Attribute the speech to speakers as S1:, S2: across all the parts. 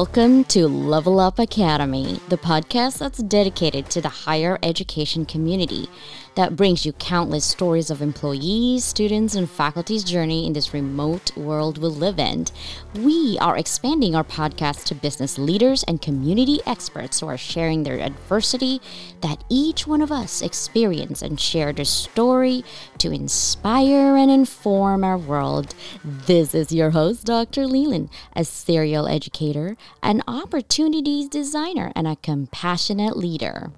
S1: Welcome to Level Up Academy, the podcast that's dedicated to the higher education community that brings you countless stories of employees, students, and faculty's journey in this remote world we live in. We are expanding our podcast to business leaders and community experts who are sharing their adversity that each one of us experience and share their story to inspire and inform our world. This is your host, Dr. Leland, a serial educator, an opportunities designer, and a compassionate leader.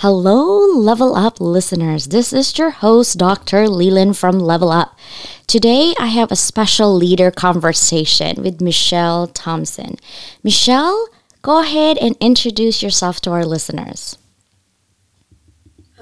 S1: Hello, Level Up listeners. This is your host, Dr. Leland from Level Up. Today, I have a special leader conversation with Michele Thompson. Michele, go ahead and introduce yourself to our listeners.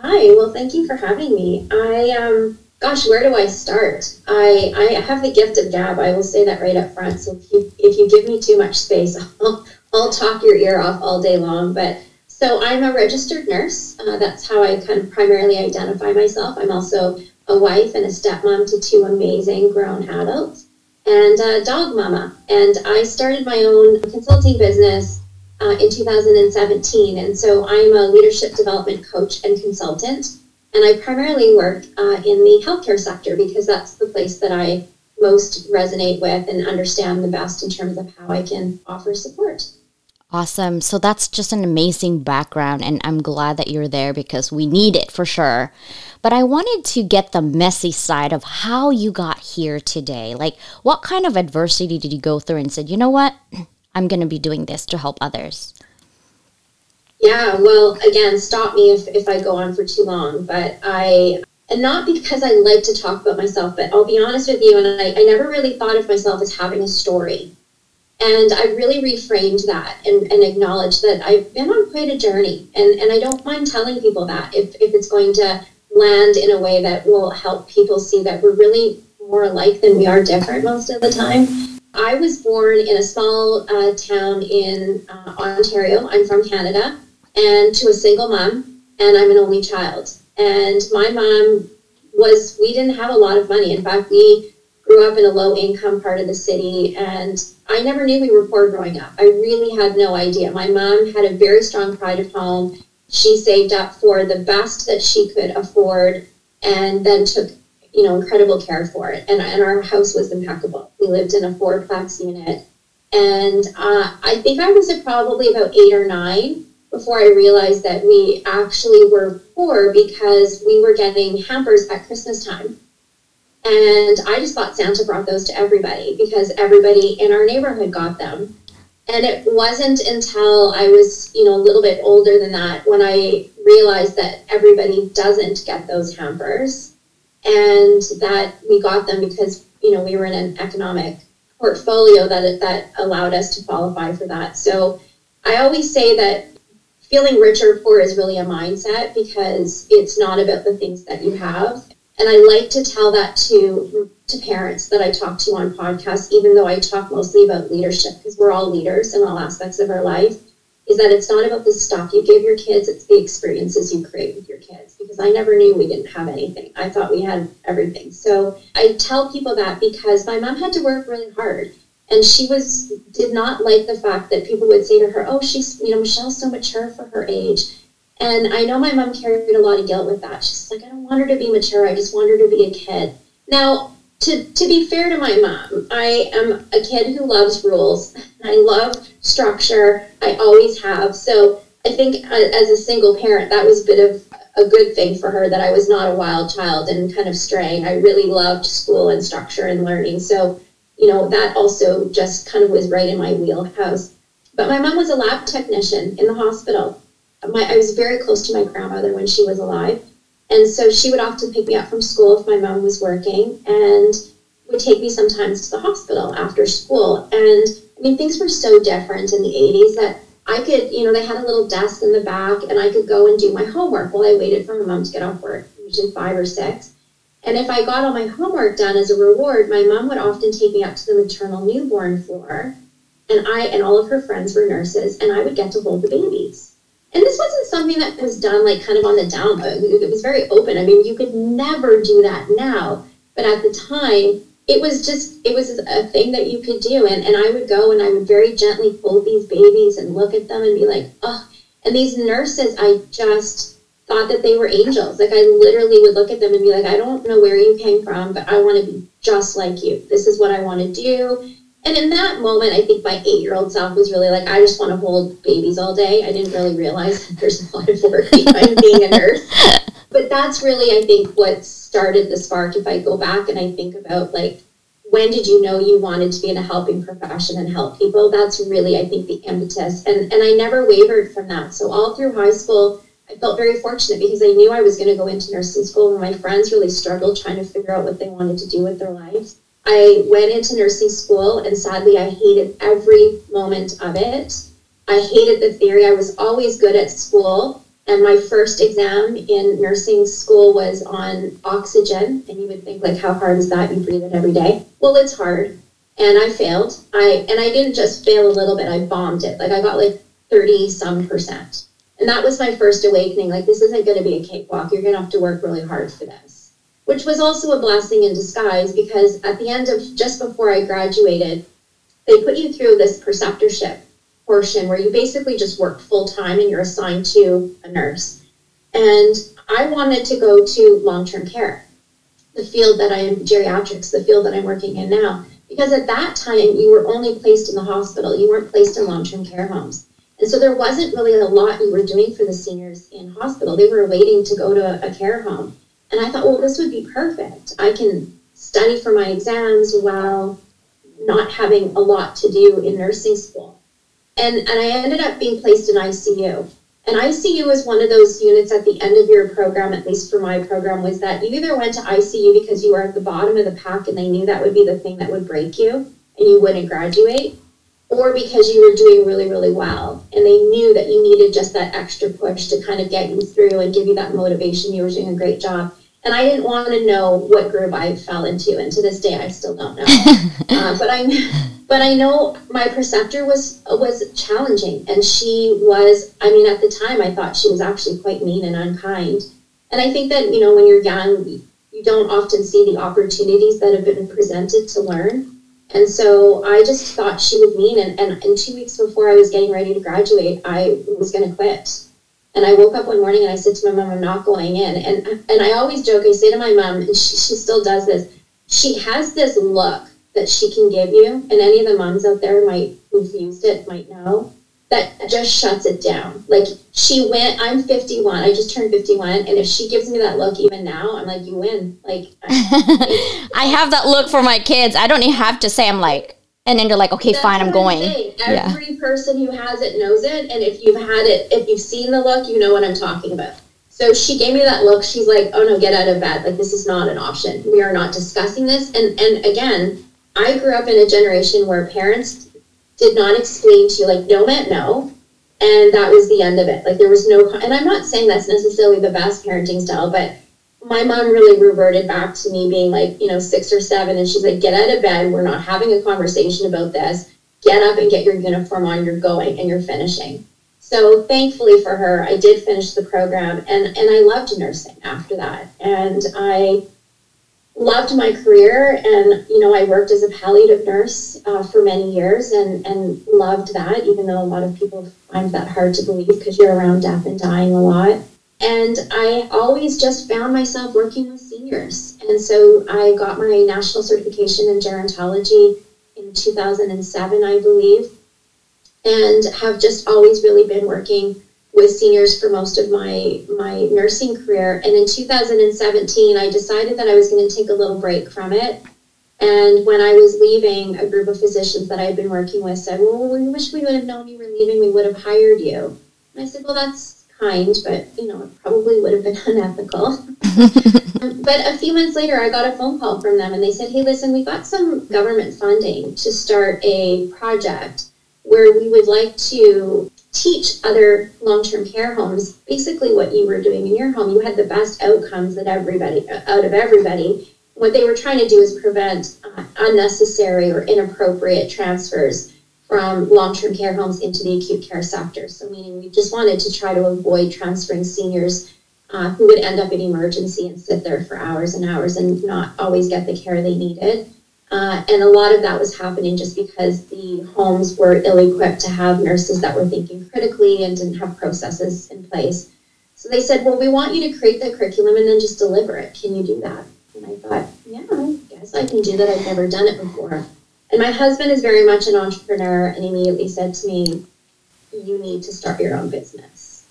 S2: Hi, well, thank you for having me. I, um, gosh, where do I start? I, I have the gift of gab. I will say that right up front. So if you, if you give me too much space, I'll, I'll talk your ear off all day long. But so I'm a registered nurse. Uh, that's how I kind of primarily identify myself. I'm also a wife and a stepmom to two amazing grown adults and a dog mama. And I started my own consulting business uh, in 2017. And so I'm a leadership development coach and consultant. And I primarily work uh, in the healthcare sector because that's the place that I most resonate with and understand the best in terms of how I can offer support.
S1: Awesome. So that's just an amazing background, and I'm glad that you're there because we need it for sure. But I wanted to get the messy side of how you got here today. Like, what kind of adversity did you go through and said, you know what, I'm going to be doing this to help others?
S2: Yeah, well, again, stop me if, if I go on for too long, but I, and not because I like to talk about myself, but I'll be honest with you, and I, I never really thought of myself as having a story. And I really reframed that and, and acknowledged that I've been on quite a journey. And, and I don't mind telling people that if, if it's going to land in a way that will help people see that we're really more alike than we are different most of the time. I was born in a small uh, town in uh, Ontario. I'm from Canada, and to a single mom, and I'm an only child. And my mom was, we didn't have a lot of money. In fact, we grew up in a low income part of the city and I never knew we were poor growing up. I really had no idea. My mom had a very strong pride of home. She saved up for the best that she could afford and then took, you know, incredible care for it. And, and our house was impeccable. We lived in a fourplex unit. And uh, I think I was probably about eight or nine before I realized that we actually were poor because we were getting hampers at Christmas time and I just thought Santa brought those to everybody because everybody in our neighborhood got them. And it wasn't until I was, you know, a little bit older than that when I realized that everybody doesn't get those hampers and that we got them because, you know, we were in an economic portfolio that that allowed us to qualify for that. So I always say that feeling rich or poor is really a mindset because it's not about the things that you have and I like to tell that to to parents that I talk to on podcasts, even though I talk mostly about leadership because we're all leaders in all aspects of our life. Is that it's not about the stuff you give your kids; it's the experiences you create with your kids. Because I never knew we didn't have anything. I thought we had everything. So I tell people that because my mom had to work really hard, and she was did not like the fact that people would say to her, "Oh, she's you know Michele's so mature for her age." And I know my mom carried a lot of guilt with that. She's like, I don't want her to be mature. I just want her to be a kid. Now, to, to be fair to my mom, I am a kid who loves rules. I love structure. I always have. So I think uh, as a single parent, that was a bit of a good thing for her that I was not a wild child and kind of straying. I really loved school and structure and learning. So, you know, that also just kind of was right in my wheelhouse. But my mom was a lab technician in the hospital my, I was very close to my grandmother when she was alive. And so she would often pick me up from school if my mom was working and would take me sometimes to the hospital after school. And I mean, things were so different in the 80s that I could, you know, they had a little desk in the back and I could go and do my homework while I waited for my mom to get off work, usually five or six. And if I got all my homework done as a reward, my mom would often take me up to the maternal newborn floor. And I and all of her friends were nurses, and I would get to hold the babies And this wasn't something that was done like kind of on the down low. It was very open. I mean, you could never do that now. But at the time, it was just it was a thing that you could do and, and i would go and i would very gently hold these babies and look at them and be like oh and these nurses i just thought that they were angels like i literally would look at them and be like i don't know where you came from but i want to be just like you this is what i want to do and in that moment i think my eight year old self was really like i just want to hold babies all day. I didn't really realize that there's a lot of work behind being a nurse. But that's really i think what started the spark if i go back and i think about like when did you know you wanted to be in a helping profession and help people? That's really i think the impetus. And and i never wavered from that. So all through high school i felt very fortunate because i knew i was going to go into nursing school and my friends really struggled trying to figure out what they wanted to do with their lives i went into nursing school and sadly i hated every moment of it i hated the theory i was always good at school and my first exam in nursing school was on oxygen. And you would think, like, how hard is that? You breathe it every day. Well, it's hard. And I failed. I and I didn't just fail a little bit, I bombed it. Like I got like 30 some percent. And that was my first awakening. Like this isn't gonna be a cakewalk. You're gonna have to work really hard for this. Which was also a blessing in disguise because at the end of just before I graduated, they put you through this preceptorship portion where you basically just work full time and you're assigned to a nurse. And I wanted to go to long term care, the field that I am geriatrics, the field that I'm working in now. Because at that time, you were only placed in the hospital, you weren't placed in long term care homes. And so there wasn't really a lot you were doing for the seniors in hospital. They were waiting to go to a care home. And I thought, well, this would be perfect. I can study for my exams while not having a lot to do in nursing school and and I ended up being placed in ICU. And ICU is one of those units at the end of your program, at least for my program, was that you either went to ICU because you were at the bottom of the pack and they knew that would be the thing that would break you and you wouldn't graduate, or because you were doing really, really well and they knew that you needed just that extra push to kind of get you through and give you that motivation. You were doing a great job. And I didn't want to know what group I fell into, and to this day, I still don't know. uh, but I but I know my preceptor was was challenging, and she was. I mean, at the time, I thought she was actually quite mean and unkind. And I think that you know, when you're young, you don't often see the opportunities that have been presented to learn. And so I just thought she was mean. And, and, and two weeks before I was getting ready to graduate, I was going to quit. And I woke up one morning and I said to my mom, I'm not going in. And, and I always joke, I say to my mom, and she, she still does this, she has this look that she can give you, and any of the moms out there might who've used it might know that just shuts it down. Like she went, I'm 51. I just turned 51, and if she gives me that look even now, I'm like, you win. Like
S1: I have that look for my kids. I don't even have to say I'm like, and then you're like, okay, fine, I'm going.
S2: Every yeah. person who has it knows it, and if you've had it, if you've seen the look, you know what I'm talking about. So she gave me that look. She's like, "Oh no, get out of bed! Like this is not an option. We are not discussing this." And and again, I grew up in a generation where parents did not explain to you, like, no meant no. And that was the end of it. Like, there was no, and I'm not saying that's necessarily the best parenting style, but my mom really reverted back to me being like, you know, six or seven. And she's like, get out of bed. We're not having a conversation about this. Get up and get your uniform on. You're going and you're finishing. So thankfully for her, I did finish the program and, and I loved nursing after that. And I loved my career and you know i worked as a palliative nurse uh, for many years and, and loved that even though a lot of people find that hard to believe because you're around death and dying a lot and i always just found myself working with seniors and so i got my national certification in gerontology in 2007 i believe and have just always really been working with seniors for most of my my nursing career. And in 2017, I decided that I was going to take a little break from it. And when I was leaving, a group of physicians that I had been working with said, "Well, we wish we would have known you were leaving. We would have hired you." And I said, "Well, that's kind, but you know, it probably would have been unethical." but a few months later, I got a phone call from them, and they said, "Hey, listen, we got some government funding to start a project." Where we would like to teach other long-term care homes basically what you were doing in your home. You had the best outcomes that everybody out of everybody. What they were trying to do is prevent uh, unnecessary or inappropriate transfers from long-term care homes into the acute care sector. So meaning we just wanted to try to avoid transferring seniors uh, who would end up in emergency and sit there for hours and hours and not always get the care they needed. Uh, and a lot of that was happening just because the homes were ill equipped to have nurses that were thinking critically and didn't have processes in place. So they said, Well, we want you to create the curriculum and then just deliver it. Can you do that? And I thought, Yeah, I guess I can do that. I've never done it before. And my husband is very much an entrepreneur and immediately said to me, You need to start your own business.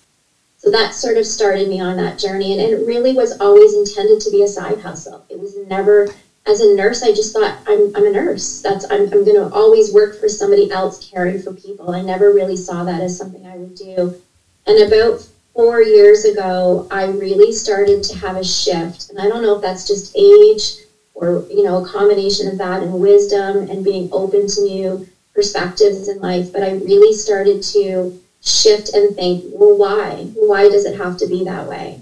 S2: So that sort of started me on that journey. And it really was always intended to be a side hustle. It was never as a nurse, I just thought I'm, I'm a nurse. That's I'm, I'm going to always work for somebody else caring for people. I never really saw that as something I would do. And about four years ago, I really started to have a shift. And I don't know if that's just age or you know a combination of that and wisdom and being open to new perspectives in life. But I really started to shift and think, well, why? Why does it have to be that way?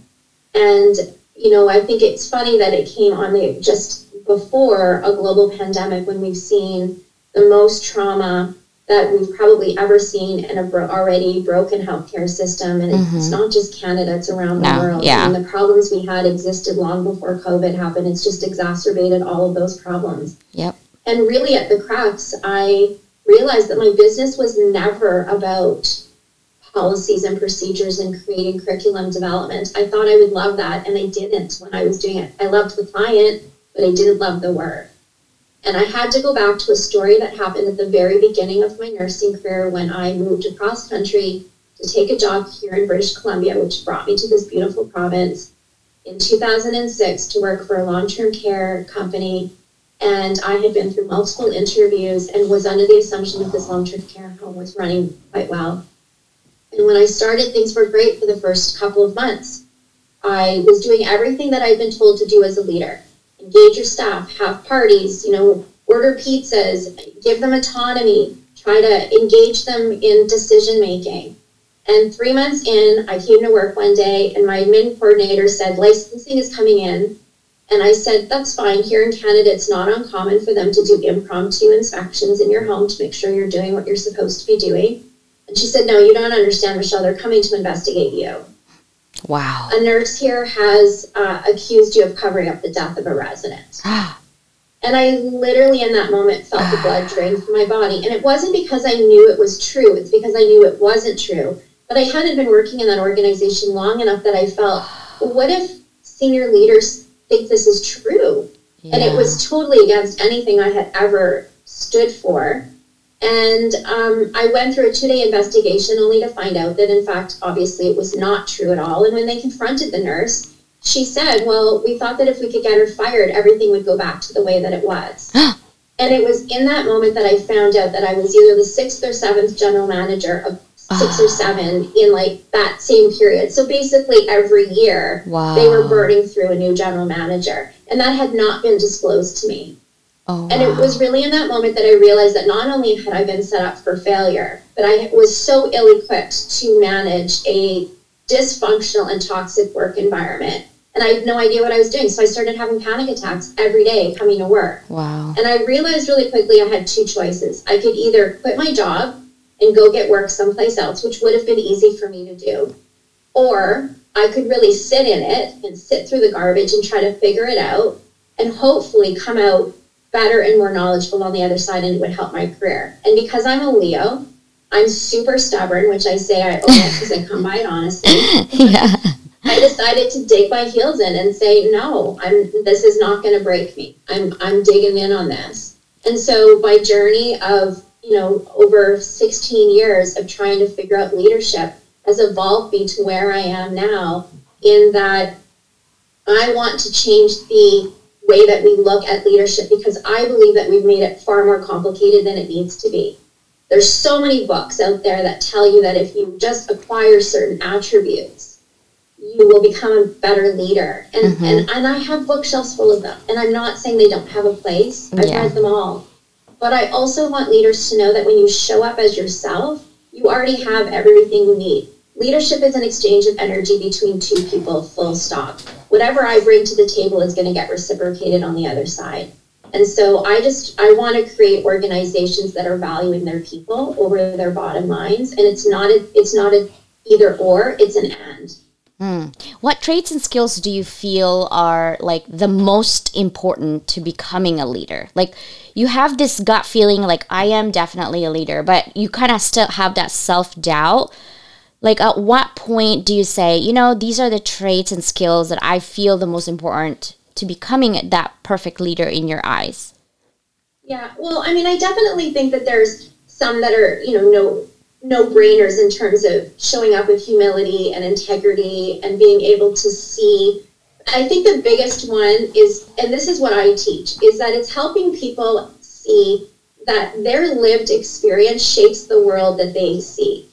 S2: And you know, I think it's funny that it came on just before a global pandemic when we've seen the most trauma that we've probably ever seen in a bro- already broken healthcare system. And mm-hmm. it's not just Canada, it's around the no, world.
S1: Yeah.
S2: And the problems we had existed long before COVID happened. It's just exacerbated all of those problems.
S1: Yep.
S2: And really, at the crux, I realized that my business was never about policies and procedures and creating curriculum development. I thought I would love that, and I didn't when I was doing it. I loved the client but I didn't love the work. And I had to go back to a story that happened at the very beginning of my nursing career when I moved across country to take a job here in British Columbia, which brought me to this beautiful province in 2006 to work for a long term care company. And I had been through multiple interviews and was under the assumption that this long term care home was running quite well. And when I started, things were great for the first couple of months. I was doing everything that I'd been told to do as a leader engage your staff, have parties, you know, order pizzas, give them autonomy, try to engage them in decision making. And three months in, I came to work one day and my admin coordinator said, licensing is coming in. And I said, that's fine. Here in Canada, it's not uncommon for them to do impromptu inspections in your home to make sure you're doing what you're supposed to be doing. And she said, no, you don't understand, Michele. They're coming to investigate you.
S1: Wow.
S2: A nurse here has uh, accused you of covering up the death of a resident. and I literally, in that moment, felt the blood drain from my body. And it wasn't because I knew it was true, it's because I knew it wasn't true. But I hadn't been working in that organization long enough that I felt, what if senior leaders think this is true? Yeah. And it was totally against anything I had ever stood for. And um, I went through a two day investigation only to find out that, in fact, obviously it was not true at all. And when they confronted the nurse, she said, Well, we thought that if we could get her fired, everything would go back to the way that it was. and it was in that moment that I found out that I was either the sixth or seventh general manager of six or seven in like that same period. So basically, every year
S1: wow.
S2: they were burning through a new general manager. And that had not been disclosed to me.
S1: Oh,
S2: and it was really in that moment that I realized that not only had I been set up for failure, but I was so ill equipped to manage a dysfunctional and toxic work environment. And I had no idea what I was doing. So I started having panic attacks every day coming to work.
S1: Wow.
S2: And I realized really quickly I had two choices. I could either quit my job and go get work someplace else, which would have been easy for me to do, or I could really sit in it and sit through the garbage and try to figure it out and hopefully come out better and more knowledgeable on the other side and it would help my career. And because I'm a Leo, I'm super stubborn, which I say I it because I come by it honestly.
S1: yeah.
S2: I decided to dig my heels in and say, no, I'm this is not gonna break me. I'm I'm digging in on this. And so my journey of, you know, over 16 years of trying to figure out leadership has evolved me to where I am now in that I want to change the way that we look at leadership because I believe that we've made it far more complicated than it needs to be. There's so many books out there that tell you that if you just acquire certain attributes, you will become a better leader. And, mm-hmm. and, and I have bookshelves full of them. And I'm not saying they don't have a place, I've yeah. read them all. But I also want leaders to know that when you show up as yourself, you already have everything you need. Leadership is an exchange of energy between two people, full stop. Whatever I bring to the table is going to get reciprocated on the other side. And so I just I want to create organizations that are valuing their people over their bottom lines. And it's not a it's not a either or, it's an and.
S1: Mm. What traits and skills do you feel are like the most important to becoming a leader? Like you have this gut feeling like I am definitely a leader, but you kind of still have that self doubt. Like at what point do you say, you know, these are the traits and skills that I feel the most important to becoming that perfect leader in your eyes?
S2: Yeah, well, I mean, I definitely think that there's some that are, you know, no no brainers in terms of showing up with humility and integrity and being able to see. I think the biggest one is, and this is what I teach, is that it's helping people see that their lived experience shapes the world that they see.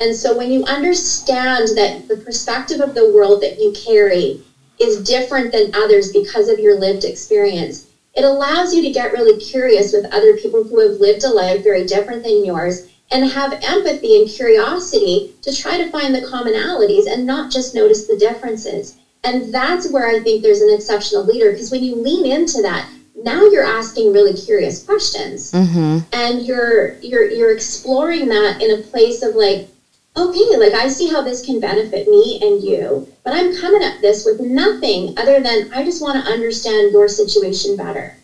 S2: And so when you understand that the perspective of the world that you carry is different than others because of your lived experience, it allows you to get really curious with other people who have lived a life very different than yours and have empathy and curiosity to try to find the commonalities and not just notice the differences. And that's where I think there's an exceptional leader because when you lean into that, now you're asking really curious questions mm-hmm. and you're you're you're exploring that in a place of like okay like i see how this can benefit me and you but i'm coming at this with nothing other than i just want to understand your situation better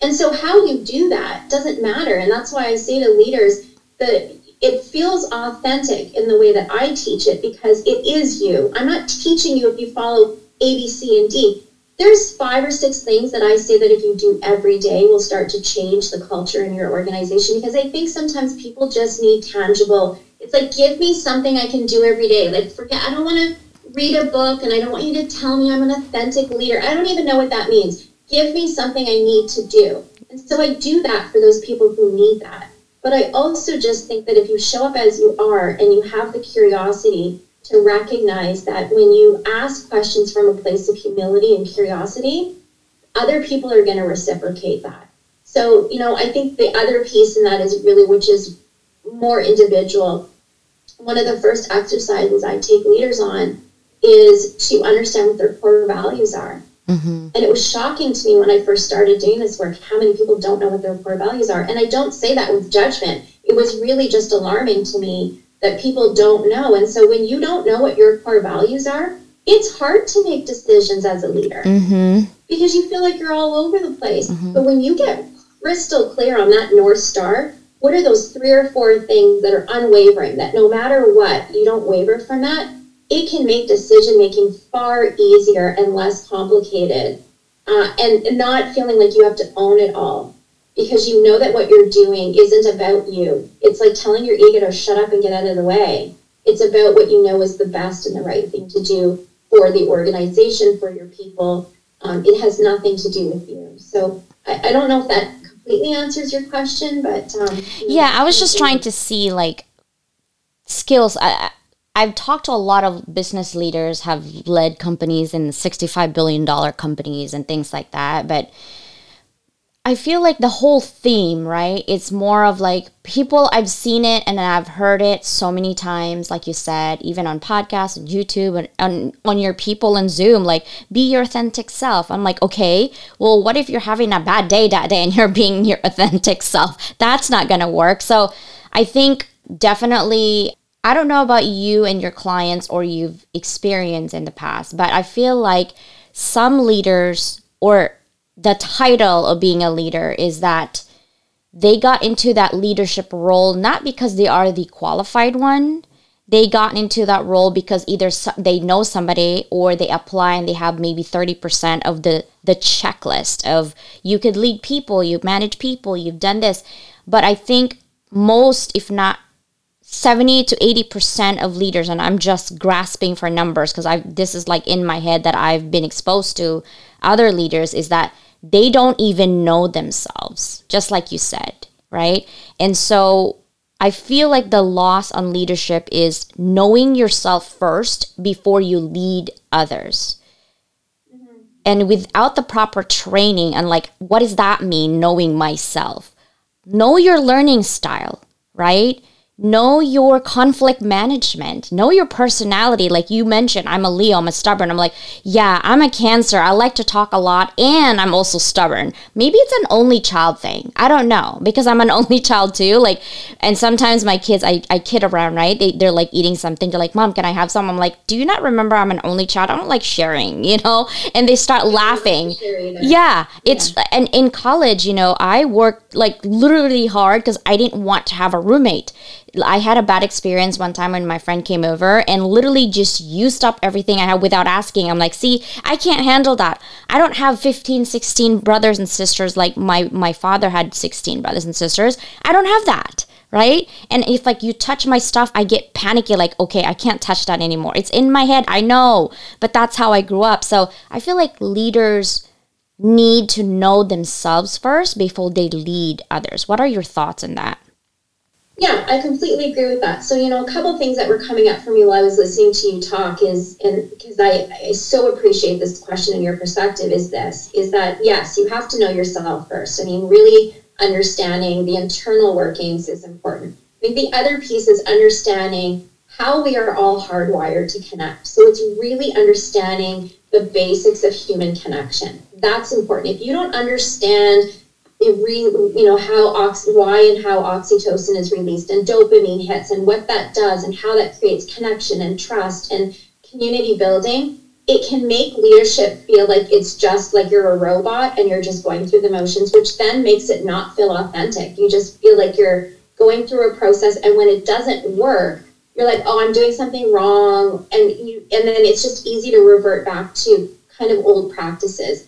S2: and so how you do that doesn't matter and that's why i say to leaders that it feels authentic in the way that I teach it because it is you. I'm not teaching you if you follow A, B, C, and D. There's five or six things that I say that if you do every day will start to change the culture in your organization because I think sometimes people just need tangible. It's like, give me something I can do every day. Like, forget, I don't want to read a book and I don't want you to tell me I'm an authentic leader. I don't even know what that means. Give me something I need to do. And so I do that for those people who need that. But I also just think that if you show up as you are and you have the curiosity to recognize that when you ask questions from a place of humility and curiosity, other people are going to reciprocate that. So, you know, I think the other piece in that is really, which is more individual. One of the first exercises I take leaders on is to understand what their core values are. Mm-hmm. And it was shocking to me when I first started doing this work how many people don't know what their core values are. And I don't say that with judgment. It was really just alarming to me that people don't know. And so when you don't know what your core values are, it's hard to make decisions as a leader mm-hmm. because you feel like you're all over the place. Mm-hmm. But when you get crystal clear on that North Star, what are those three or four things that are unwavering, that no matter what, you don't waver from that? it can make decision making far easier and less complicated uh, and, not feeling like you have to own it all because you know that what you're doing isn't about you. It's like telling your ego to shut up and get out of the way. It's about what you know is the best and the right thing to do for the organization, for your people. Um, it has nothing to do with you. So I, I, don't know if that completely answers your question, but um,
S1: yeah, I was just trying to see like skills. I, I've talked to a lot of business leaders, have led companies in $65 billion companies and things like that. But I feel like the whole theme, right? It's more of like people, I've seen it and I've heard it so many times, like you said, even on podcasts and YouTube and on, on your people in Zoom, like be your authentic self. I'm like, okay, well, what if you're having a bad day that day and you're being your authentic self? That's not going to work. So I think definitely I don't know about you and your clients or you've experienced in the past, but I feel like some leaders or the title of being a leader is that they got into that leadership role not because they are the qualified one. They got into that role because either they know somebody or they apply and they have maybe 30% of the, the checklist of you could lead people, you manage people, you've done this. But I think most, if not 70 to 80% of leaders and I'm just grasping for numbers because I this is like in my head that I've been exposed to other leaders is that they don't even know themselves just like you said right? And so I feel like the loss on leadership is knowing yourself first before you lead others. Mm-hmm. and without the proper training and like what does that mean knowing myself? Know your learning style right know your conflict management. Know your personality. Like you mentioned i'm a leo i'm a stubborn. I'm like yeah i'm a cancer. I like to talk a lot and i'm also stubborn. Maybe it's an only child thing. I don't know because i'm an only child too. Like and sometimes my kids i, I kid around right? They, they're like eating something. They're like mom can i have some? I'm like do you not remember i'm an only child? I don't like sharing you know? And they start laughing. yeah it's yeah. and in college you know i worked like literally hard because i didn't want to have a roommate I had a bad experience one time when my friend came over and literally just used up everything I had without asking. I'm like, see, I can't handle that. I don't have 15, 16 brothers and sisters like my, my father had 16 brothers and sisters. I don't have that. Right. And if like you touch my stuff, I get panicky, like, okay, I can't touch that anymore. It's in my head. I know, but that's how I grew up. So I feel like leaders need to know themselves first before they lead others. What are your thoughts on that?
S2: Yeah, I completely agree with that. So, you know, a couple things that were coming up for me while I was listening to you talk is, and because I, I so appreciate this question and your perspective, is this is that yes, you have to know yourself first. I mean, really understanding the internal workings is important. I think the other piece is understanding how we are all hardwired to connect. So, it's really understanding the basics of human connection. That's important. If you don't understand it re, you know how ox, why and how oxytocin is released and dopamine hits and what that does and how that creates connection and trust and community building it can make leadership feel like it's just like you're a robot and you're just going through the motions which then makes it not feel authentic. You just feel like you're going through a process and when it doesn't work you're like oh i'm doing something wrong and you and then it's just easy to revert back to kind of old practices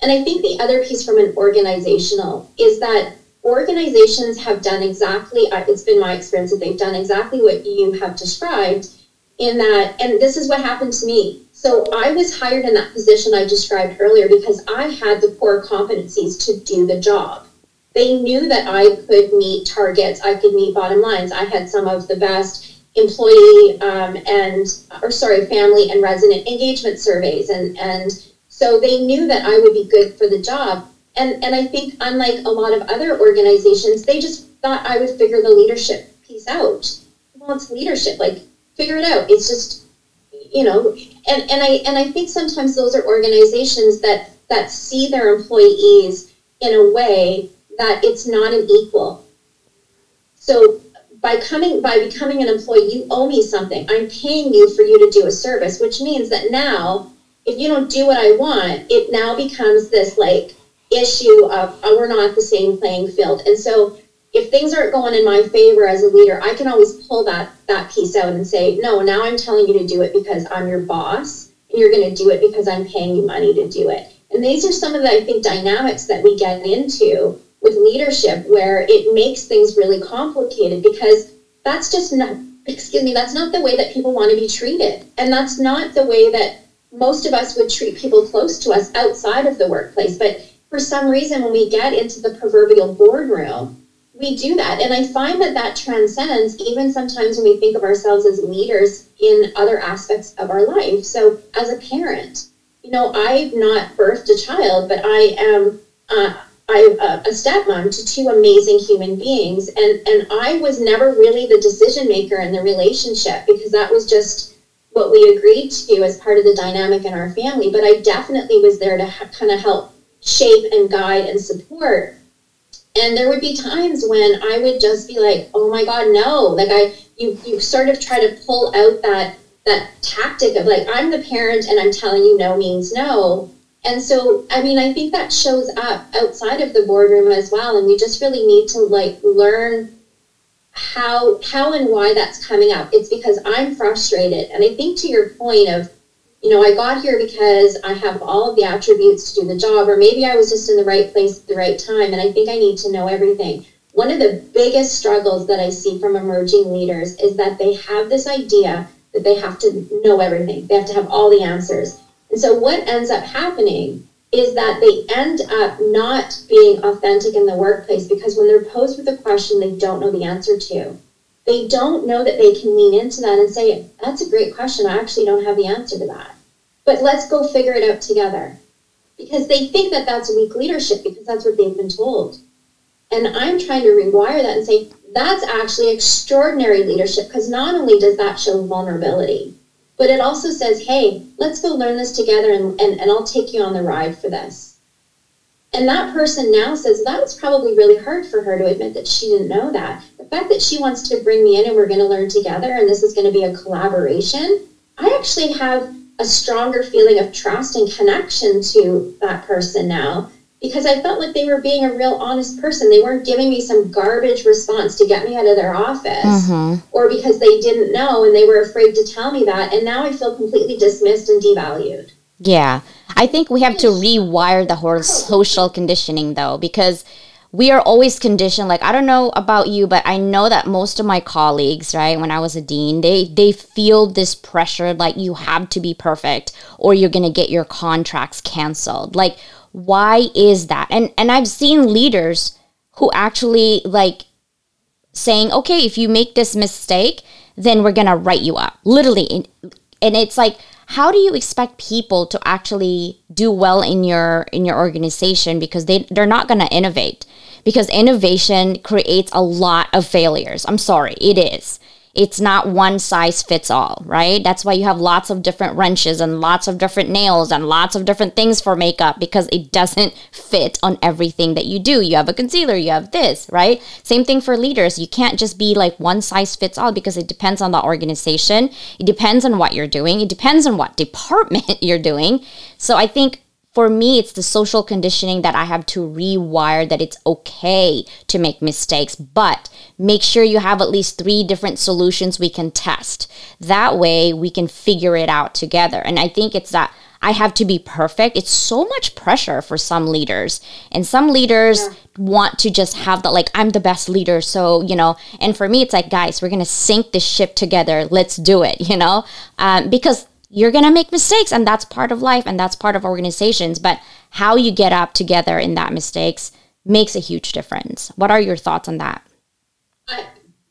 S2: and I think the other piece from an organizational is that organizations have done exactly, it's been my experience that they've done exactly what you have described in that, and this is what happened to me. So I was hired in that position I described earlier because I had the core competencies to do the job. They knew that I could meet targets, I could meet bottom lines. I had some of the best employee um, and, or sorry, family and resident engagement surveys and, and so they knew that I would be good for the job. And, and I think, unlike a lot of other organizations, they just thought I would figure the leadership piece out. Well, it's leadership, like figure it out. It's just, you know, and, and I and I think sometimes those are organizations that that see their employees in a way that it's not an equal. So by coming by becoming an employee, you owe me something. I'm paying you for you to do a service, which means that now if you don't do what I want, it now becomes this like issue of oh, we're not the same playing field. And so if things aren't going in my favor as a leader, I can always pull that that piece out and say, no, now I'm telling you to do it because I'm your boss, and you're going to do it because I'm paying you money to do it. And these are some of the I think dynamics that we get into with leadership where it makes things really complicated because that's just not excuse me that's not the way that people want to be treated and that's not the way that most of us would treat people close to us outside of the workplace. But for some reason, when we get into the proverbial boardroom, we do that. And I find that that transcends even sometimes when we think of ourselves as leaders in other aspects of our life. So, as a parent, you know, I've not birthed a child, but I am. Uh, I'm a stepmom to two amazing human beings, and and I was never really the decision maker in the relationship because that was just what we agreed to as part of the dynamic in our family, but I definitely was there to ha- kind of help shape and guide and support. And there would be times when I would just be like, "Oh my God, no!" Like I, you, you sort of try to pull out that that tactic of like, "I'm the parent and I'm telling you no means no." And so, I mean, I think that shows up outside of the boardroom as well. And we just really need to like learn how how and why that's coming up. It's because i'm frustrated. And i think to your point of you know i got here because i have all of the attributes to do the job or maybe i was just in the right place at the right time and i think i need to know everything. One of the biggest struggles that i see from emerging leaders is that they have this idea that they have to know everything. They have to have all the answers. And so what ends up happening is that they end up not being authentic in the workplace because when they're posed with a question they don't know the answer to, they don't know that they can lean into that and say, That's a great question. I actually don't have the answer to that. But let's go figure it out together. Because they think that that's weak leadership because that's what they've been told. And I'm trying to rewire that and say, that's actually extraordinary leadership because not only does that show vulnerability, but it also says, hey, let's go learn this together and, and, and I'll take you on the ride for this. And that person now says that was probably really hard for her to admit that she didn't know that. The fact that she wants to bring me in and we're going to learn together and this is going to be a collaboration, I actually have a stronger feeling of trust and connection to that person now because I felt like they were being a real honest person. They weren't giving me some garbage response to get me out of their office mm-hmm. or because they didn't know and they were afraid to tell me that. And now I feel completely dismissed and devalued.
S1: Yeah. I think we have to rewire the whole social conditioning though, because we are always conditioned like i don't know about you but i know that most of my colleagues right when i was a dean they they feel this pressure like you have to be perfect or you're going to get your contracts canceled like why is that? And and i've seen leaders who actually like saying okay if you make this mistake then we're gonna write you up. Literally and it's like how do you expect people to actually do well in your in your organization? Because they they're not to innovate. Because innovation creates a lot of failures. I'm sorry it is it's not one size fits all, right? That's why you have lots of different wrenches and lots of different nails and lots of different things for makeup because it doesn't fit on everything that you do. You have a concealer, you have this, right? Same thing for leaders. You can't just be like one size fits all because it depends on the organization. It depends on what you're doing. It depends on what department you're doing. So I think for me, it's the social conditioning that I have to rewire that it's okay to make mistakes, but make sure you have at least three different solutions we can test. That way we can figure it out together. And I think it's that I have to be perfect. It's so much pressure for some leaders. And some leaders yeah. want to just have that, like, I'm the best leader. So, you know, and for me, it's like, guys, we're going to sink the ship together. Let's do it, you know? Um, because you're going to make mistakes and that's part of life and that's part of organizations but how you get up together in that mistakes makes a huge difference. What are your thoughts on that?
S2: I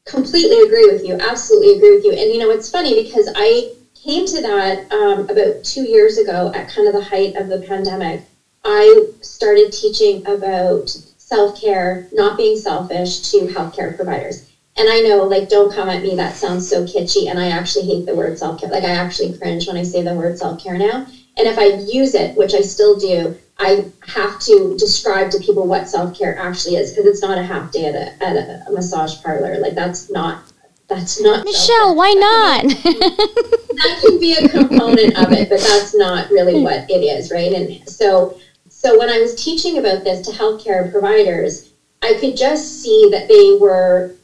S2: completely agree with you absolutely agree with you and you know it's funny because i came to that um, about two years ago at kind of the height of the pandemic. I started teaching about self-care not being selfish to healthcare providers and I know, like, don't come at me. That sounds so kitschy. And I actually hate the word self care. Like, I actually cringe when I say the word self care now. And if I use it, which I still do, I have to describe to people what self care actually is because it's not a half day at a, at a, a massage parlor. Like, that's not that's not
S1: Michele. Why not?
S2: that can be a component of it, but that's not really hmm. what it is, right? And so, so when I was teaching about this to healthcare providers, I could just see that they were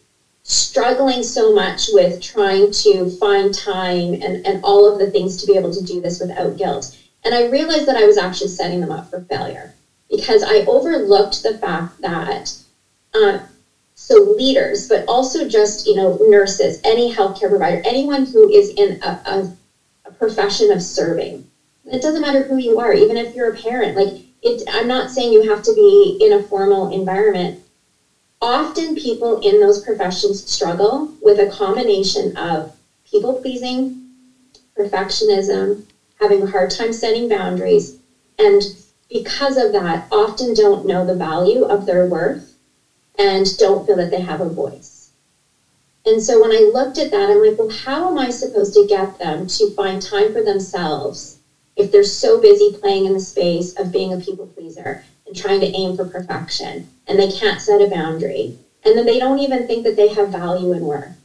S2: struggling so much with trying to find time and, and all of the things to be able to do this without guilt. And I realized that I was actually setting them up for failure because I overlooked the fact that uh, so leaders, but also just you know nurses, any healthcare provider, anyone who is in a, a, a profession of serving. It doesn't matter who you are, even if you're a parent. Like it, I'm not saying you have to be in a formal environment, often people in those professions struggle with a combination of people pleasing, perfectionism, having a hard time setting boundaries, and because of that, often don't know the value of their worth and don't feel that they have a voice. And so when I looked at that, I'm like, well, how am I supposed to get them to find time for themselves if they're so busy playing in the space of being a people pleaser and trying to aim for perfection? And they can't set a boundary. And then they don't even think that they have value and worth.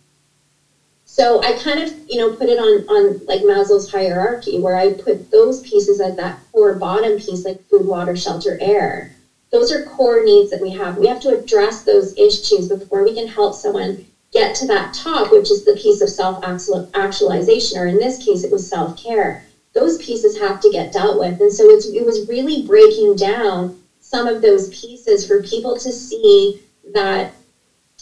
S2: So I kind of, you know, put it on on like Maslow's hierarchy where I put those pieces at that core bottom piece, like food, water, shelter, air. Those are core needs that we have. We have to address those issues before we can help someone get to that top, which is the piece of self actualization, or in this case, it was self care. Those pieces have to get dealt with. And so it was really breaking down some of those pieces for people to see that,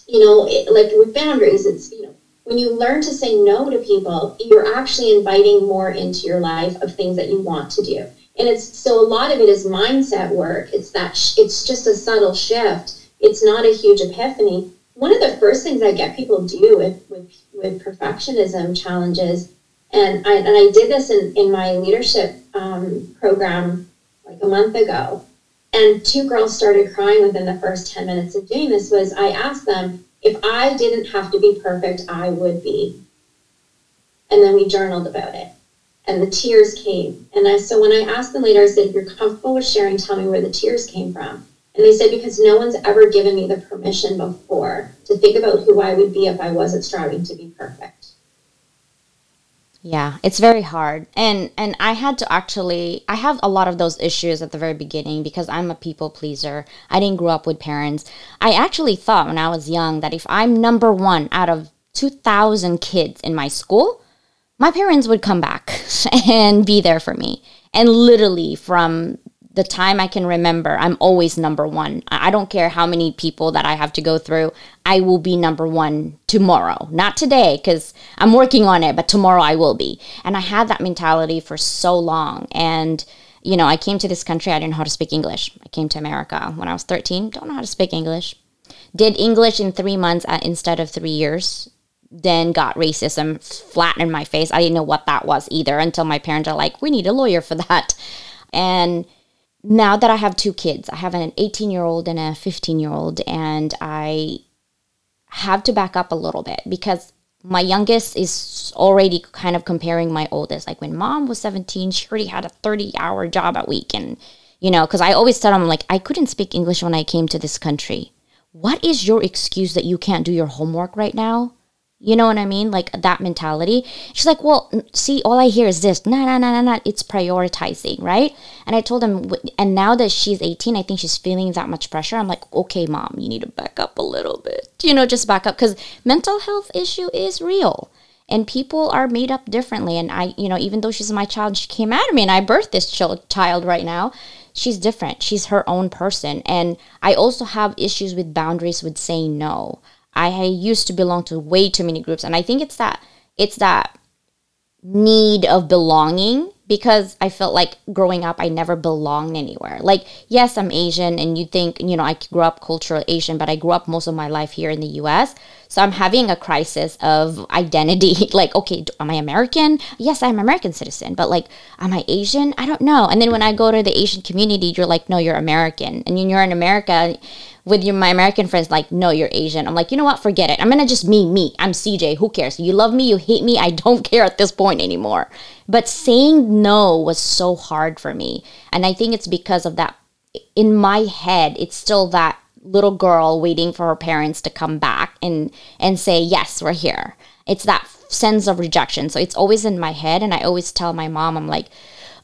S2: you know, it, like with boundaries, it's, you know, when you learn to say no to people, you're actually inviting more into your life of things that you want to do. And it's so a lot of it is mindset work. It's that sh- it's just a subtle shift. It's not a huge epiphany. One of the first things I get people do with with, with perfectionism challenges, and I and I did this in in my leadership um, program like a month ago, and two girls started crying within the first 10 minutes of doing this was i asked them If I didn't have to be perfect, I would be. And then we journaled about it. And the tears came. And I, so when I asked them later, I said, if you're comfortable with sharing, tell me where the tears came from. And they said, because no one's ever given me the permission before to think about who I would be if I wasn't striving to be perfect.
S1: Yeah, it's very hard. And and I had to actually I have a lot of those issues at the very beginning because I'm a people pleaser. I didn't grow up with parents. I actually thought when I was young that if I'm number 1 out of 2000 kids in my school, my parents would come back and be there for me. And literally from the time I can remember, I'm always number one. I don't care how many people that I have to go through. I will be number one tomorrow. Not today, because I'm working on it, but tomorrow I will be. And I had that mentality for so long. And, you know, I came to this country, I didn't know how to speak English. I came to America when I was 13, don't know how to speak English. Did English in three months uh, instead of three years. Then got racism flat in my face. I didn't know what that was either until my parents are like, we need a lawyer for that. And now that I have two kids, I have an 18 year old and a 15 year old, and I have to back up a little bit because my youngest is already kind of comparing my oldest. Like when mom was 17, she already had a 30 hour job a week. And, you know, because I always tell them, like, I couldn't speak English when I came to this country. What is your excuse that you can't do your homework right now? You know what I mean? Like that mentality. She's like, well, see, all I hear is this. No, no, no, no, no. It's prioritizing, right? And I told him, and now that she's 18, I think she's feeling that much pressure. I'm like, okay, mom, you need to back up a little bit. You know, just back up because mental health issue is real. And people are made up differently. And I, you know, even though she's my child, she came out of me and I birthed this child right now. She's different. She's her own person. And I also have issues with boundaries with saying no. I used to belong to way too many groups, and I think it's that it's that need of belonging because I felt like growing up I never belonged anywhere. Like, yes, I'm Asian and you think, you know, I grew up cultural Asian, but I grew up most of my life here in the US. So I'm having a crisis of identity. like, okay, am I American? Yes, I'm American citizen, but like, am I Asian? I don't know. And then when I go to the Asian community, you're like, no, you're American. And you're in America, with your my American friends, like, no, you're Asian. I'm like, you know what? Forget it. I'm gonna just me, me. I'm CJ. Who cares? You love me, you hate me. I don't care at this point anymore. But saying no was so hard for me. And I think it's because of that. In my head, it's still that little girl waiting for her parents to come back and and say, yes, we're here. It's that sense of rejection. So it's always in my head. And I always tell my mom, I'm like,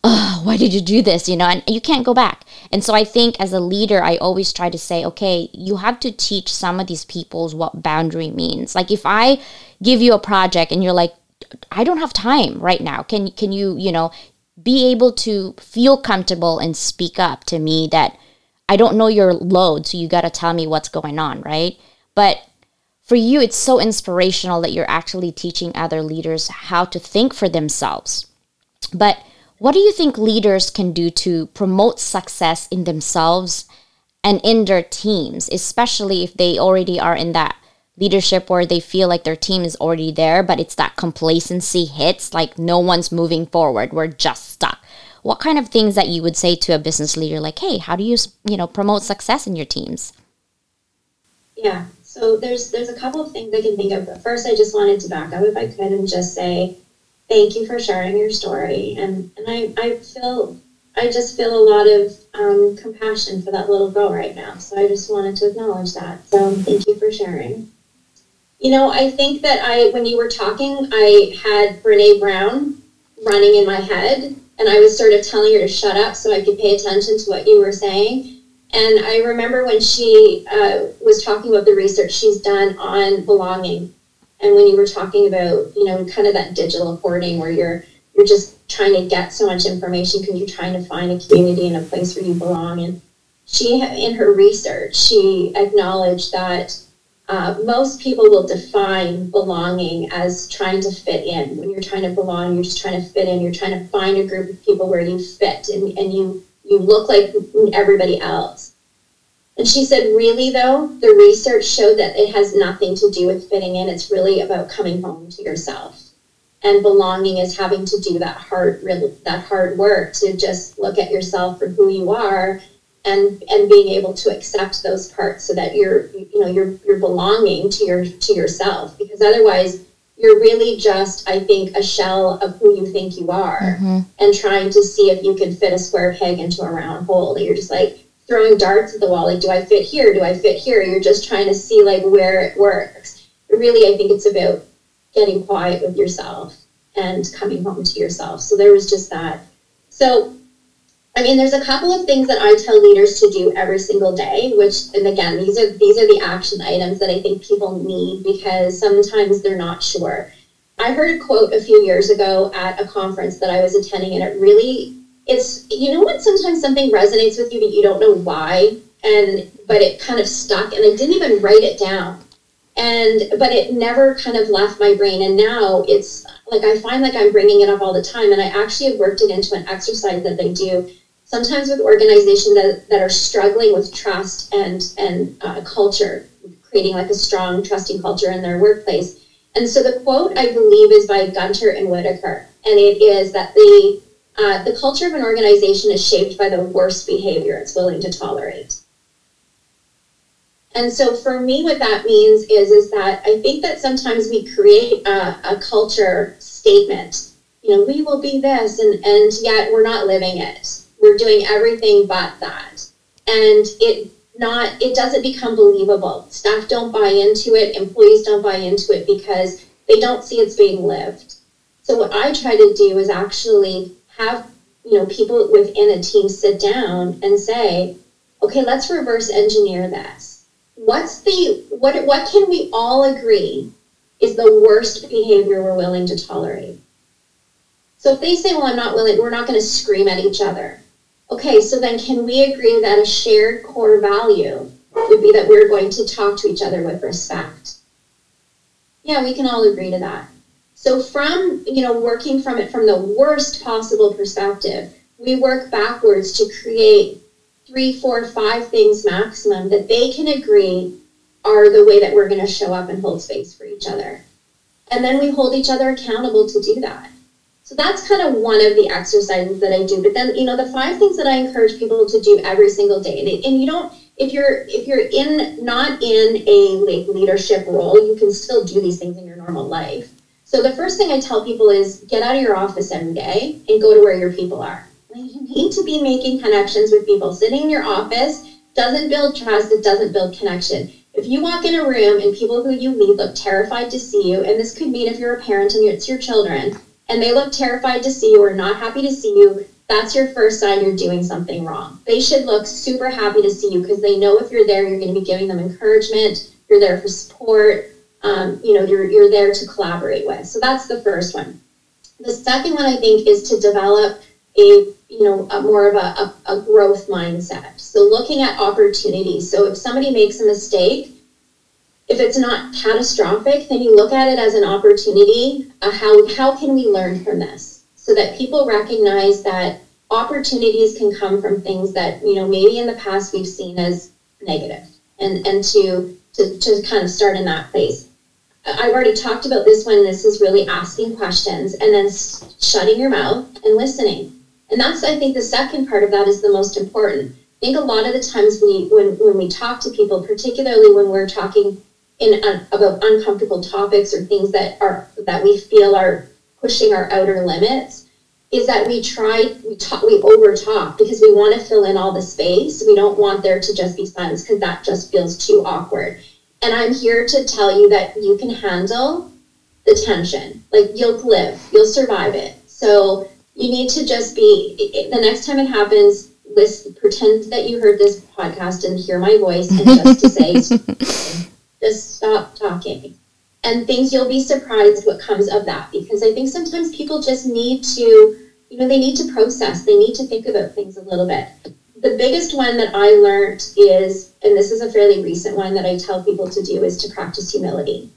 S1: oh, why did you do this? You know, and you can't go back. And so I think as a leader, I always try to say, okay, you have to teach some of these peoples what boundary means. Like if I give you a project and you're like, I don't have time right now. Can can you, you know, be able to feel comfortable and speak up to me that I don't know your load, so you got to tell me what's going on, right? But for you, it's so inspirational that you're actually teaching other leaders how to think for themselves. But what do you think leaders can do to promote success in themselves and in their teams, especially if they already are in that leadership where they feel like their team is already there, but it's that complacency hits, like no one's moving forward, we're just stuck. What kind of things that you would say to a business leader like, "Hey, how do you, you know, promote success in your teams?"
S2: Yeah. So there's there's a couple of things I can think of. But first, I just wanted to back up if I could and just say thank you for sharing your story. And, and I, I feel, I just feel a lot of um, compassion for that little girl right now. So I just wanted to acknowledge that. So thank you for sharing. You know, I think that I, when you were talking, I had Brene Brown running in my head, and I was sort of telling her to shut up so I could pay attention to what you were saying. And I remember when she uh, was talking about the research she's done on belonging and when you were talking about, you know, kind of that digital hoarding where you're you're just trying to get so much information because you're trying to find a community and a place where you belong. And she, in her research, she acknowledged that uh, most people will define belonging as trying to fit in. When you're trying to belong, you're just trying to fit in. You're trying to find a group of people where you fit and, and you you look like everybody else. And she said, really, though, the research showed that it has nothing to do with fitting in. It's really about coming home to yourself. And belonging is having to do that hard, that hard work to just look at yourself for who you are and and being able to accept those parts so that you're you know you're you're belonging to your to yourself because otherwise you're really just i think a shell of who you think you are mm-hmm. and trying to see if you can fit a square peg into a round hole that you're just like throwing darts at the wall like do i fit here? Do i fit here? You're just trying to see like where it works. Really i think it's about getting quiet with yourself and coming home to yourself. So there was just that. So I mean, there's a couple of things that I tell leaders to do every single day, which, and again, these are these are the action items that I think people need because sometimes they're not sure. I heard a quote a few years ago at a conference that I was attending, and it really, it's you know what? Sometimes something resonates with you, but you don't know why, and but it kind of stuck, and I didn't even write it down, and but it never kind of left my brain, and now it's like I find like I'm bringing it up all the time, and I actually have worked it into an exercise that they do sometimes with organizations that, that are struggling with trust and and uh, culture, creating like a strong, trusting culture in their workplace. And so the quote I believe is by Gruenter and Whitaker, and it is that the uh, the culture of an organization is shaped by the worst behavior it's willing to tolerate. And so for me, what that means is is that I think that sometimes we create a, a culture statement. You know, we will be this, and and yet we're not living it we're doing everything but that. And it not it doesn't become believable. Staff don't buy into it, employees don't buy into it because they don't see it's being lived. So what I try to do is actually have you know people within a team sit down and say, okay, let's reverse engineer this. What's the what what can we all agree is the worst behavior we're willing to tolerate? So if they say, well, I'm not willing, we're not going to scream at each other. Okay, so then can we agree that a shared core value would be that we're going to talk to each other with respect? Yeah, we can all agree to that. So from, you know, working from it from the worst possible perspective, we work backwards to create three, four, five things maximum that they can agree are the way that we're going to show up and hold space for each other. And then we hold each other accountable to do that. So that's kind of one of the exercises that I do. But then, you know, the five things that I encourage people to do every single day. And, you don't, if you're if you're in not in a like leadership role, you can still do these things in your normal life. So the first thing I tell people is get out of your office every day and go to where your people are. You need to be making connections with people. Sitting in your office doesn't build trust, it doesn't build connection. If you walk in a room and people who you lead look terrified to see you, and this could mean if you're a parent and it's your children, and they look terrified to see you or not happy to see you, that's your first sign you're doing something wrong. They should look super happy to see you because they know if you're there, you're going to be giving them encouragement, you're there for support, um, you know, you're, you're there to collaborate with. So that's the first one. The second one, I think, is to develop a, you know, a more of a, a, a growth mindset. So looking at opportunities. So if somebody makes a mistake, if it's not catastrophic, then you look at it as an opportunity. Uh, how, how can we learn from this? So that people recognize that opportunities can come from things that, you know, maybe in the past we've seen as negative and, and to, to, to kind of start in that place. I've already talked about this one. This is really asking questions and then shutting your mouth and listening. And that's, I think, the second part of that is the most important. I think a lot of the times we, when, when we talk to people, particularly when we're talking in uh, about uncomfortable topics or things that are that we feel are pushing our outer limits is that we try we talk we over talk because we want to fill in all the space we don't want there to just be silence because that just feels too awkward and i'm here to tell you that you can handle the tension like you'll live you'll survive it so you need to just be the next time it happens listen pretend that you heard this podcast and hear my voice and just to say just stop talking. And things you'll be surprised what comes of that because I think sometimes people just need to, you know, they need to process, they need to think about things a little bit. The biggest one that I learned is, and this is a fairly recent one that I tell people to do, is to practice humility.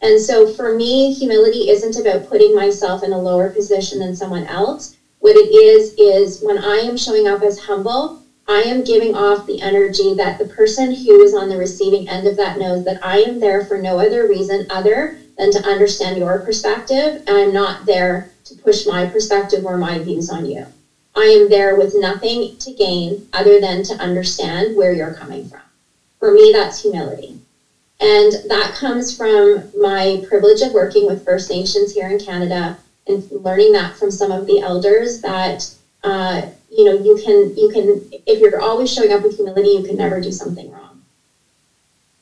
S2: And so for me, humility isn't about putting myself in a lower position than someone else. What it is, is when I am showing up as humble, I am giving off the energy that the person who is on the receiving end of that knows that I am there for no other reason other than to understand your perspective, and I'm not there to push my perspective or my views on you. I am there with nothing to gain other than to understand where you're coming from. For me, that's humility. And that comes from my privilege of working with First Nations here in Canada and learning that from some of the elders that uh, you know you can you can if you're always showing up with humility, you can never do something wrong.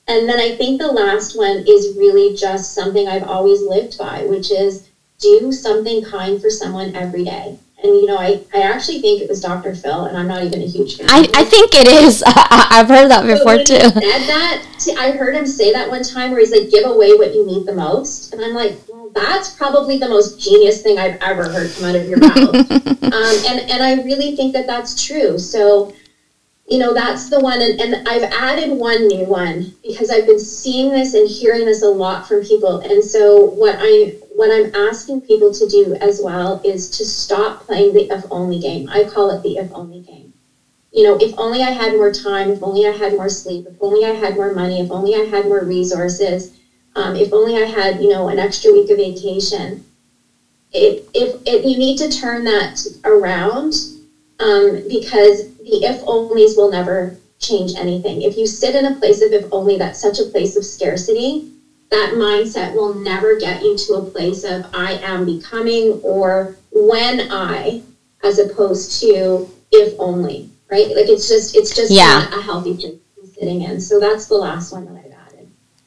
S2: And then I think the last one is really just something I've always lived by, which is do something kind for someone every day. And you know, I, I actually think it was Dr. Phil, and I'm not even a huge fan.
S1: I, I think it is. I, have heard that before too.
S2: said that, I heard him say that one time where he's like, "Give away what you need the most," and I'm like, well, that's probably the most genius thing I've ever heard come out of your mouth. um, and and I really think that that's true. So you know that's the one and, and i've added one new one because i've been seeing this and hearing this a lot from people. And so what i what i'm asking people to do as well is to stop playing the if only game. I call it the if only game. You know if only i had more time if only i had more sleep if only i had more money if only i had more resources um, if only i had you know an extra week of vacation. If, if, if you need to turn that around um, because the if onlys will never change anything. If you sit in a place of if only, that's such a place of scarcity. That mindset will never get you to a place of I am becoming or when I, as opposed to if only, right? Like it's just it's just yeah. not a healthy place sitting in. So that's the last one that I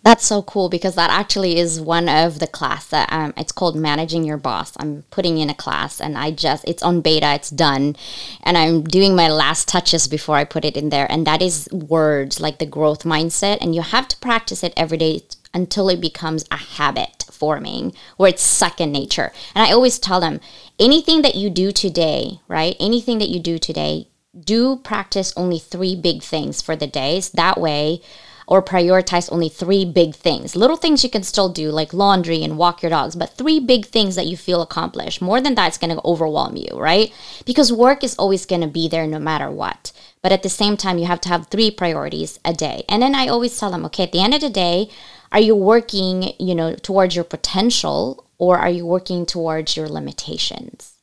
S1: that's so cool because that actually is one of the class that um, it's called managing your boss. I'm putting in a class and I just it's on beta, it's done, and I'm doing my last touches before I put it in there. And that is words like the growth mindset, and you have to practice it every day until it becomes a habit forming where it's second nature. And I always tell them anything that you do today, right? Anything that you do today, do practice only three big things for the days. That way or prioritize only three big things. Little things you can still do, like laundry and walk your dogs, but three big things that you feel accomplished. More than that, it's going to overwhelm you, right? Because work is always going to be there no matter what. But at the same time, you have to have three priorities a day. And then I always tell them, okay, at the end of the day, are you working, you know, towards your potential or are you working towards your limitations?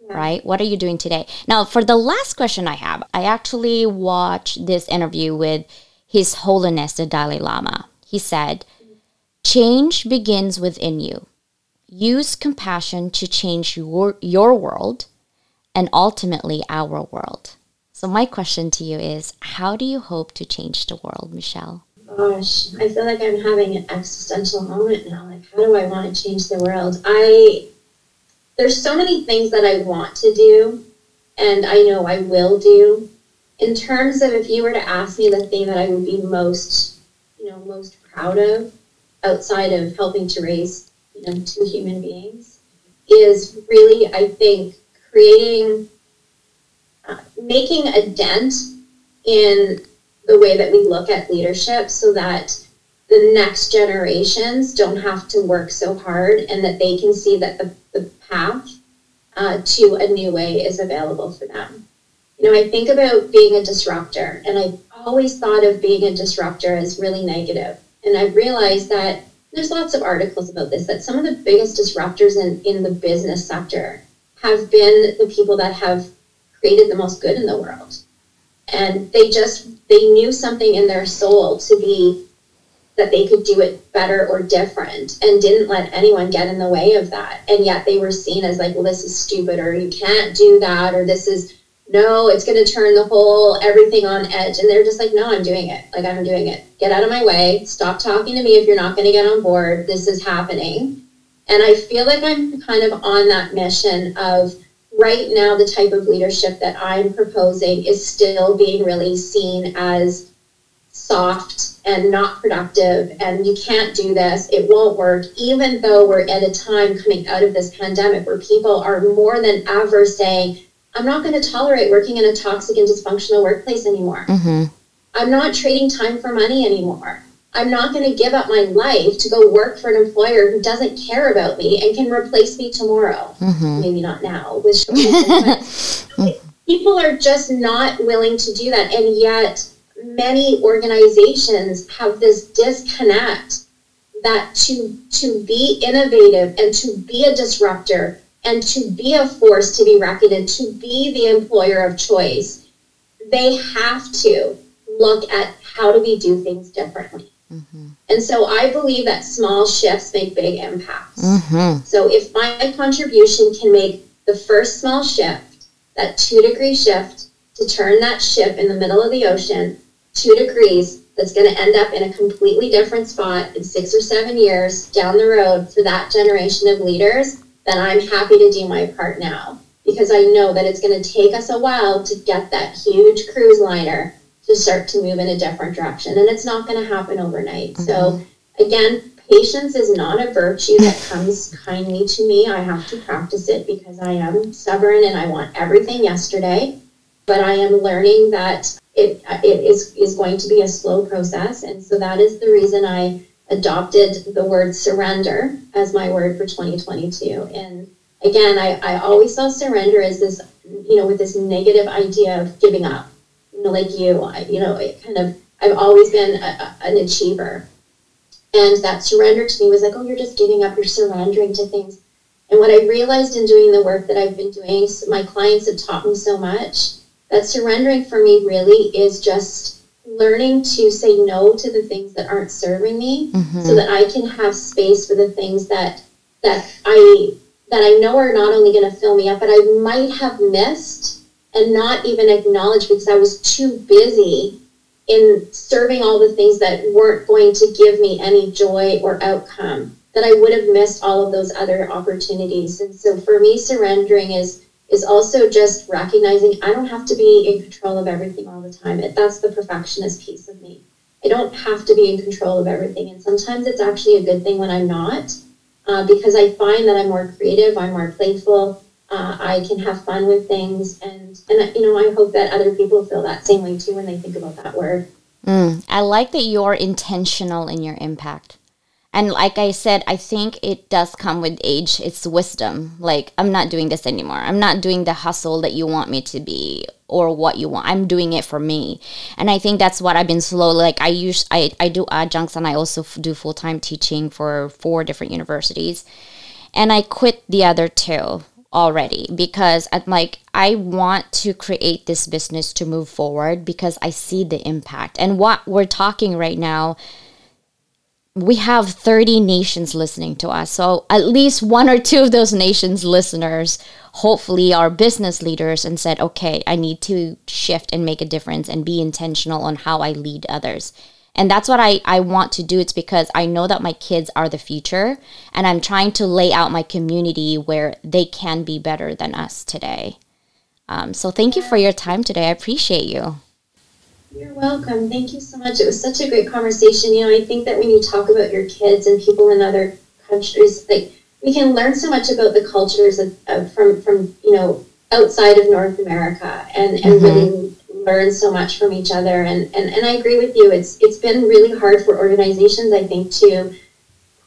S1: Yeah. right? What are you doing today? Now, for the last question I have, I actually watched this interview with his Holiness the Dalai Lama. He said, Change begins within you. Use compassion to change your, your world and ultimately our world. So, my question to you is How do you hope to change the world, Michele?
S2: Gosh, I feel like I'm having an existential moment now. Like, how do I want to change the world? I there's so many things that I want to do, and I know I will do in terms of if you were to ask me the thing that I would be most, you know, most proud of outside of helping to raise, you know, two human beings is really, I think, creating, uh, making a dent in the way that we look at leadership so that the next generations don't have to work so hard and that they can see that the, the path uh, to a new way is available for them. Know, I think about being a disruptor, and I've always thought of being a disruptor as really negative. And I've realized that there's lots of articles about this, that some of the biggest disruptors in, in the business sector have been the people that have created the most good in the world. And they just, they knew something in their soul to be that they could do it better or different and didn't let anyone get in the way of that. And yet they were seen as like, well, this is stupid or you can't do that or this is no, it's going to turn the whole everything on edge. And they're just like, no, I'm doing it. Like, I'm doing it. Get out of my way. Stop talking to me if you're not going to get on board. This is happening. And I feel like I'm kind of on that mission of right now, the type of leadership that I'm proposing is still being really seen as soft and not productive. And you can't do this. It won't work, even though we're at a time coming out of this pandemic where people are more than ever saying, I'm not going to tolerate working in a toxic and dysfunctional workplace anymore. Mm-hmm. I'm not trading time for money anymore. I'm not going to give up my life to go work for an employer who doesn't care about me and can replace me tomorrow. Mm-hmm. Maybe not now with people are just not willing to do that, and yet many organizations have this disconnect that to to be innovative and to be a disruptor and to be a force to be reckoned and to be the employer of choice, they have to look at how do we do things differently. Mm-hmm. And so I believe that small shifts make big impacts. Mm-hmm. So if my contribution can make the first small shift, that two degree shift, to turn that ship in the middle of the ocean two degrees, that's going to end up in a completely different spot in six or seven years down the road for that generation of leaders, then I'm happy to do my part now because I know that it's going to take us a while to get that huge cruise liner to start to move in a different direction. And it's not going to happen overnight. Mm-hmm. So, again, patience is not a virtue that comes kindly to me. I have to practice it because I am stubborn and I want everything yesterday. But I am learning that it, it is, is going to be a slow process. And so that is the reason I adopted the word surrender as my word for 2022. And again, I, I always saw surrender as this, you know, with this negative idea of giving up you know, like you, I, you know, it kind of, I've always been a, an achiever. And that surrender to me was like, oh, you're just giving up, you're surrendering to things. And what I realized in doing the work that I've been doing, my clients have taught me so much that surrendering for me really is just learning to say no to the things that aren't serving me mm-hmm. so that I can have space for the things that that I that I know are not only going to fill me up but I might have missed and not even acknowledged because I was too busy in serving all the things that weren't going to give me any joy or outcome that I would have missed all of those other opportunities. And so for me, surrendering is is also just recognizing I don't have to be in control of everything all the time. That's the perfectionist piece of me. I don't have to be in control of everything. And sometimes it's actually a good thing when I'm not, uh, because I find that I'm more creative, I'm more playful, uh, I can have fun with things, and and you know I hope that other people feel that same way too when they think about that word.
S1: Mm, I like that you're intentional in your impact. And like I said, I think it does come with age. It's wisdom. Like, I'm not doing this anymore. I'm not doing the hustle that you want me to be or what you want. I'm doing it for me. And I think that's what I've been slowly like I use I, I do adjuncts and I also f- do full-time teaching for four different universities. And I quit the other two already because I'm like I want to create this business to move forward because I see the impact. And what we're talking right now we have 30 nations listening to us. So at least one or two of those nations listeners hopefully are business leaders and said, "Okay, I need to shift and make a difference and be intentional on how I lead others." And that's what I, I want to do. It's because I know that my kids are the future and I'm trying to lay out my community where they can be better than us today. Um, so thank you for your time today. I appreciate you.
S2: You're welcome. Thank you so much. It was such a great conversation. You know, I think that when you talk about your kids and people in other countries, like we can learn so much about the cultures of, of from from you know outside of North America and and mm-hmm. really learn so much from each other. And, and, and I agree with you. It's, it's been really hard for organizations, I think, to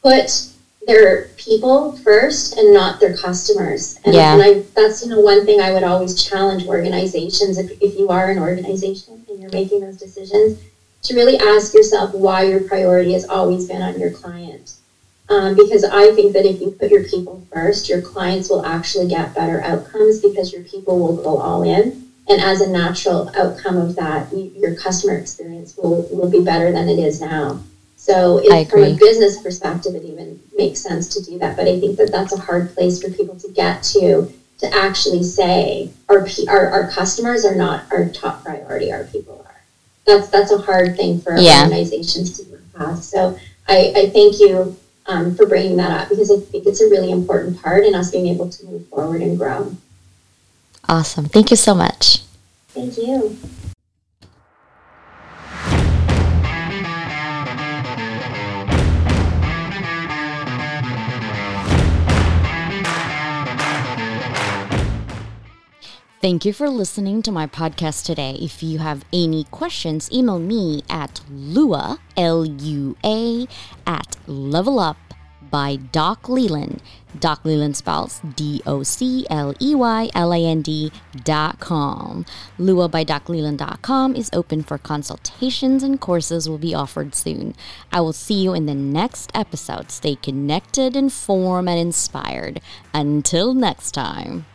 S2: put their people first and not their customers. And, yeah. and I, that's, you know, one thing I would always challenge organizations, if, if you are an organization you're making those decisions, to really ask yourself why your priority has always been on your client. Um, because I think that if you put your people first, your clients will actually get better outcomes because your people will go all in and as a natural outcome of that, you, your customer experience will, will be better than it is now. So, it, from a business perspective, it even makes sense to do that. But I think that that's a hard place for people to get to to actually say our our, our customers are not our top priority. Our people are. That's that's a hard thing for yeah. organizations to move past. So, I, I thank you um, for bringing that up because I think it's a really important part in us being able to move forward and grow.
S1: Awesome. Thank you so much.
S2: Thank you.
S1: Thank you for listening to my podcast today. If you have any questions, email me at lua, L-U-A, at level up by Doc Leyland. Doc Leyland spells D O C L E Y L A N D dot com. Lua by DocLeyland.com is open for consultations and courses will be offered soon. I will see you in the next episode. Stay connected, informed, and inspired. Until next time.